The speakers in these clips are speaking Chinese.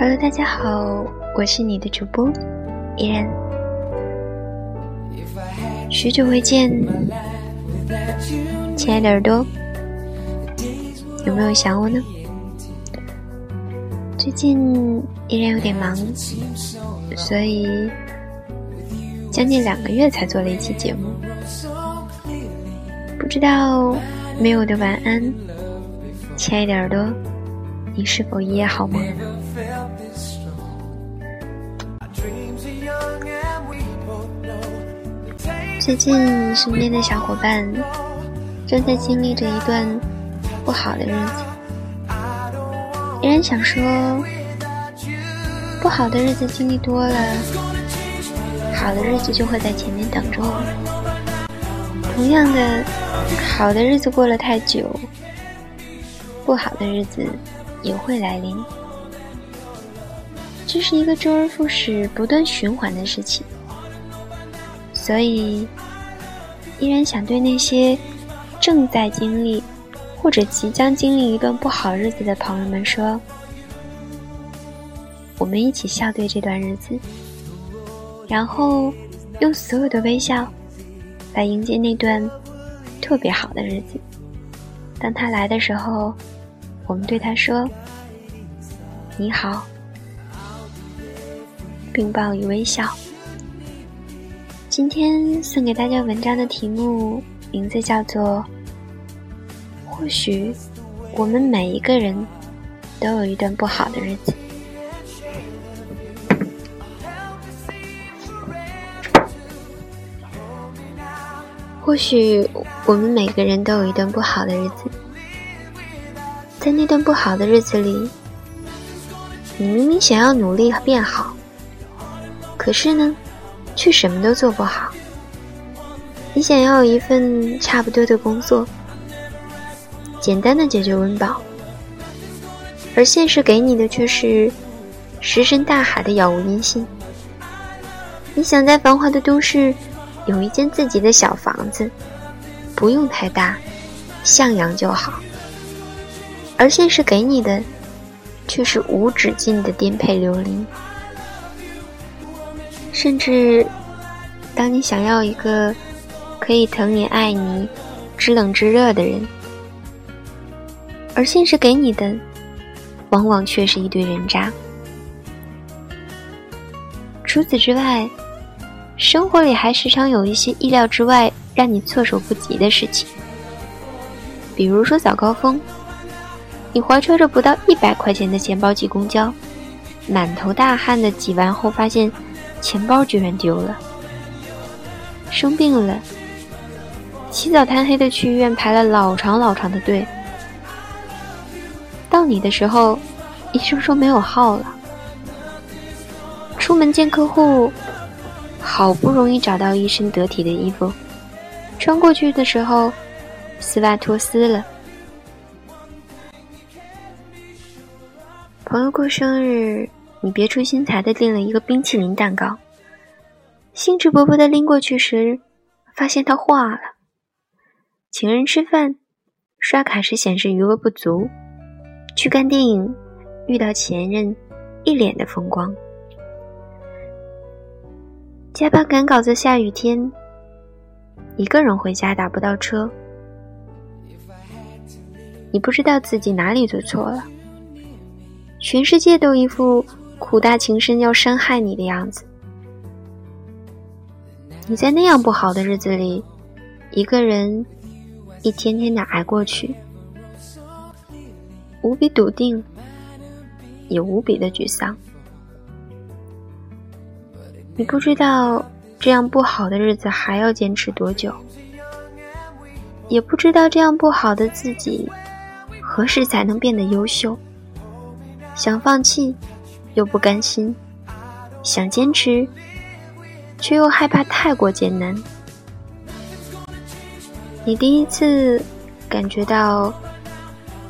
Hello，大家好，我是你的主播依然。许久未见，亲爱的耳朵，有没有想我呢？最近依然有点忙，所以将近两个月才做了一期节目。不知道没有的晚安，亲爱的耳朵，你是否一夜好梦？最近身边的小伙伴正在经历着一段不好的日子，依然想说，不好的日子经历多了，好的日子就会在前面等着我。同样的，好的日子过了太久，不好的日子也会来临。这是一个周而复始、不断循环的事情。所以，依然想对那些正在经历或者即将经历一段不好日子的朋友们说：我们一起笑对这段日子，然后用所有的微笑来迎接那段特别好的日子。当他来的时候，我们对他说：“你好，并报以微笑。”今天送给大家文章的题目名字叫做《或许我们每一个人都有一段不好的日子》。或许我们每个人都有一段不好的日子，在那段不好的日子里，你明明想要努力变好，可是呢？却什么都做不好。你想要一份差不多的工作，简单的解决温饱，而现实给你的却是石沉大海的杳无音信。你想在繁华的都市有一间自己的小房子，不用太大，向阳就好，而现实给你的却是无止境的颠沛流离。甚至，当你想要一个可以疼你、爱你、知冷知热的人，而现实给你的，往往却是一堆人渣。除此之外，生活里还时常有一些意料之外、让你措手不及的事情。比如说早高峰，你怀揣着不到一百块钱的钱包挤公交，满头大汗的挤完后发现。钱包居然丢了，生病了，起早贪黑的去医院排了老长老长的队，到你的时候，医生说没有号了。出门见客户，好不容易找到一身得体的衣服，穿过去的时候，丝袜脱丝了。朋友过生日。你别出心裁的订了一个冰淇淋蛋糕，兴致勃勃的拎过去时，发现它化了。请人吃饭，刷卡时显示余额不足。去看电影，遇到前任，一脸的风光。加班赶稿子，下雨天，一个人回家打不到车，你不知道自己哪里做错了，全世界都一副。苦大情深要伤害你的样子，你在那样不好的日子里，一个人一天天的挨过去，无比笃定，也无比的沮丧。你不知道这样不好的日子还要坚持多久，也不知道这样不好的自己何时才能变得优秀，想放弃。又不甘心，想坚持，却又害怕太过艰难。你第一次感觉到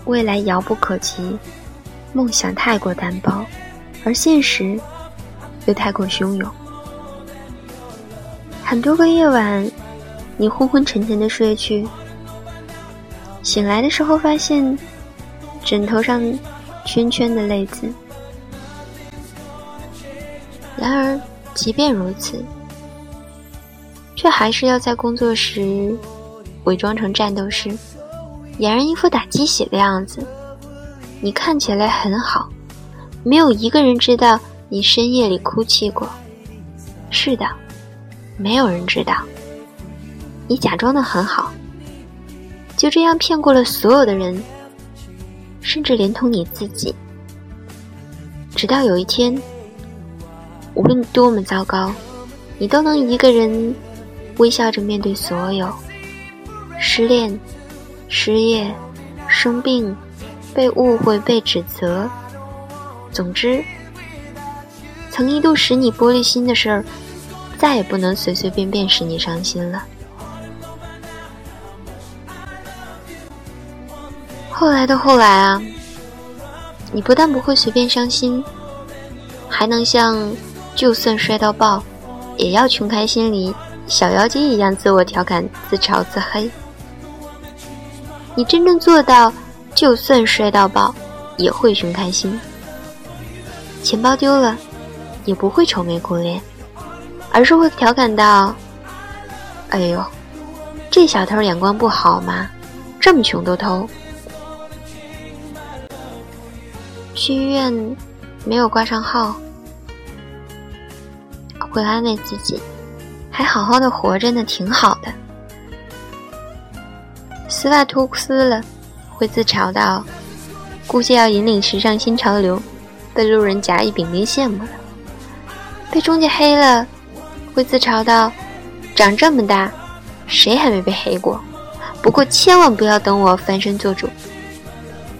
未来遥不可及，梦想太过单薄，而现实又太过汹涌。很多个夜晚，你昏昏沉沉的睡去，醒来的时候发现枕头上圈圈的泪渍。即便如此，却还是要在工作时伪装成战斗师，俨然一副打鸡血的样子。你看起来很好，没有一个人知道你深夜里哭泣过。是的，没有人知道。你假装的很好，就这样骗过了所有的人，甚至连同你自己。直到有一天。无论多么糟糕，你都能一个人微笑着面对所有失恋、失业、生病、被误会、被指责。总之，曾一度使你玻璃心的事儿，再也不能随随便便使你伤心了。后来的后来啊，你不但不会随便伤心，还能像……就算摔到爆，也要穷开心里小妖精一样自我调侃、自嘲自黑。你真正做到，就算摔到爆，也会穷开心。钱包丢了，也不会愁眉苦脸，而是会调侃道：“哎呦，这小偷眼光不好吗？这么穷都偷。”去医院，没有挂上号。会安慰自己，还好好的活着呢，挺好的。丝袜脱丝了，会自嘲道：“估计要引领时尚新潮流，被路人甲乙丙丁羡慕了。”被中介黑了，会自嘲道：“长这么大，谁还没被黑过？不过千万不要等我翻身做主。”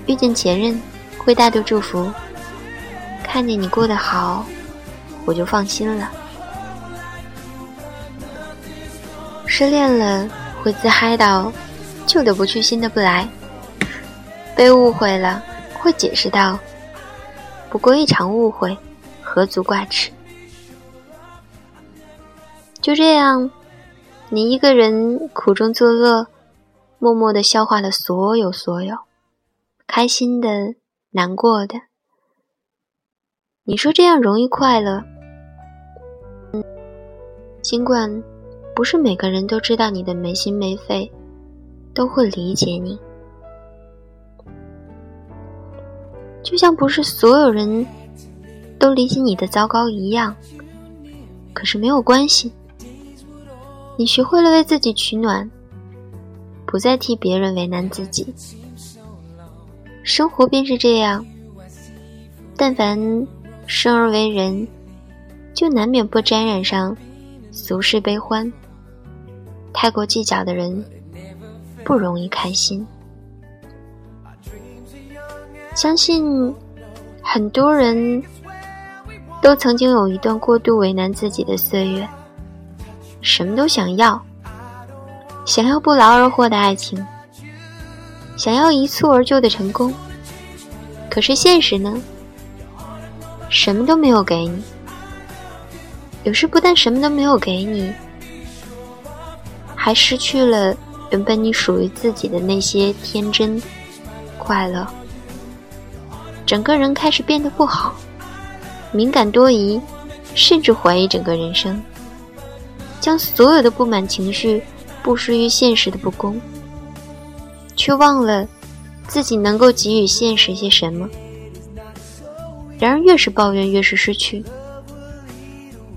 遇见前任，会大度祝福：“看见你过得好，我就放心了。”失恋了会自嗨到旧的不去新的不来，被误会了会解释到不过一场误会，何足挂齿。就这样，你一个人苦中作乐，默默的消化了所有所有，开心的、难过的。你说这样容易快乐？嗯，尽管。不是每个人都知道你的没心没肺，都会理解你。就像不是所有人都理解你的糟糕一样。可是没有关系，你学会了为自己取暖，不再替别人为难自己。生活便是这样，但凡生而为人，就难免不沾染上俗世悲欢。太过计较的人不容易开心。相信很多人都曾经有一段过度为难自己的岁月，什么都想要，想要不劳而获的爱情，想要一蹴而就的成功。可是现实呢？什么都没有给你。有时不但什么都没有给你。还失去了原本你属于自己的那些天真、快乐，整个人开始变得不好，敏感多疑，甚至怀疑整个人生，将所有的不满情绪布施于现实的不公，却忘了自己能够给予现实些什么。然而越是抱怨，越是失去，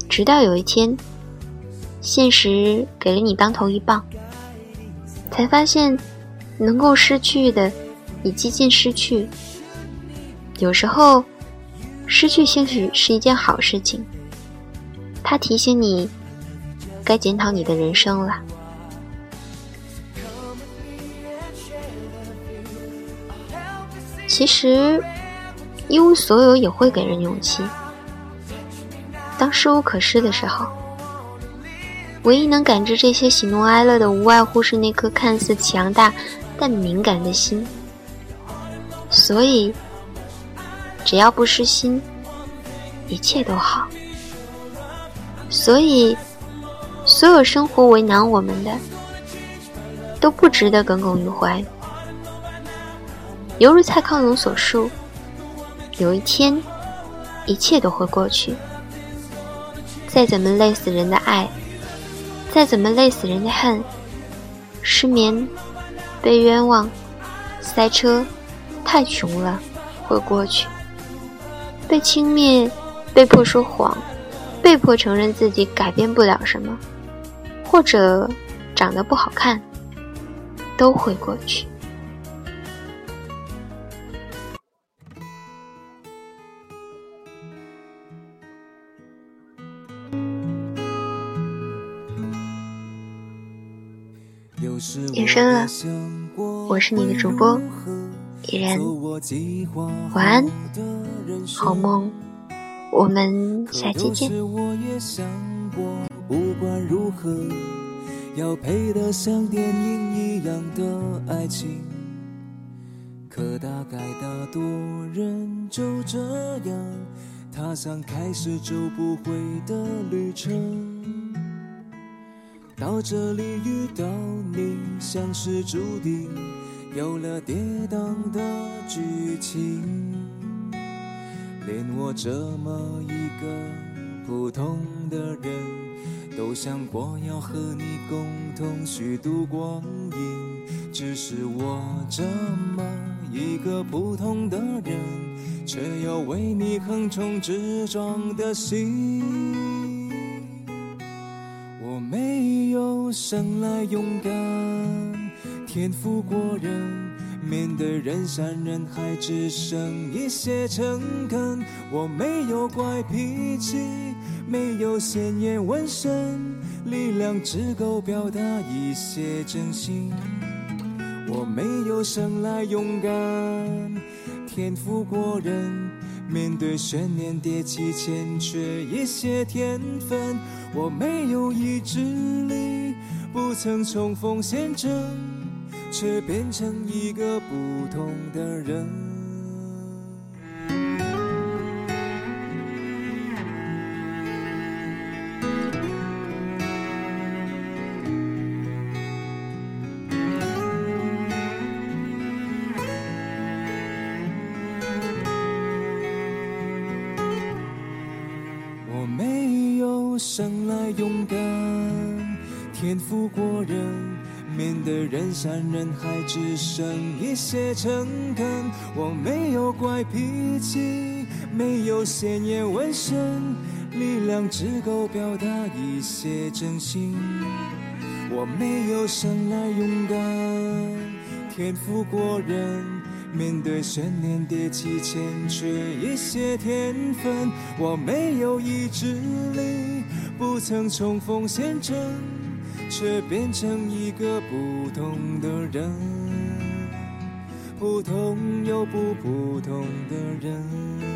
直到有一天。现实给了你当头一棒，才发现，能够失去的，已接近失去。有时候，失去兴许是一件好事情，它提醒你，该检讨你的人生了。其实，一无所有也会给人勇气。当失无可失的时候。唯一能感知这些喜怒哀乐的，无外乎是那颗看似强大但敏感的心。所以，只要不失心，一切都好。所以，所有生活为难我们的，都不值得耿耿于怀。犹如蔡康永所述：“有一天，一切都会过去。再怎么累死人的爱，再怎么累死人的恨，失眠、被冤枉、塞车、太穷了，会过去。被轻蔑、被迫说谎、被迫承认自己改变不了什么，或者长得不好看，都会过去。深了，我是你的主播依然，晚安，好梦，我们下期见。不管如何，要配得像电影一样的爱情，可大概大多人就这样踏上开始就不回的旅程。到这里遇到你，像是注定有了跌宕的剧情。连我这么一个普通的人，都想过要和你共同虚度光阴。只是我这么一个普通的人，却有为你横冲直撞的心。生来勇敢，天赋过人，面对人山人海只剩一些诚恳。我没有怪脾气，没有鲜艳纹身，力量只够表达一些真心。我没有生来勇敢，天赋过人，面对悬念迭起欠缺一些天分。我没有意志力，不曾冲锋陷阵，却变成一个不同的人。生来勇敢，天赋过人，面对人山人海只剩一些诚恳。我没有怪脾气，没有鲜艳纹身，力量只够表达一些真心。我没有生来勇敢，天赋过人。面对悬念迭起，欠缺一些天分。我没有意志力，不曾冲锋陷阵，却变成一个不同的人，普通又不普通的人。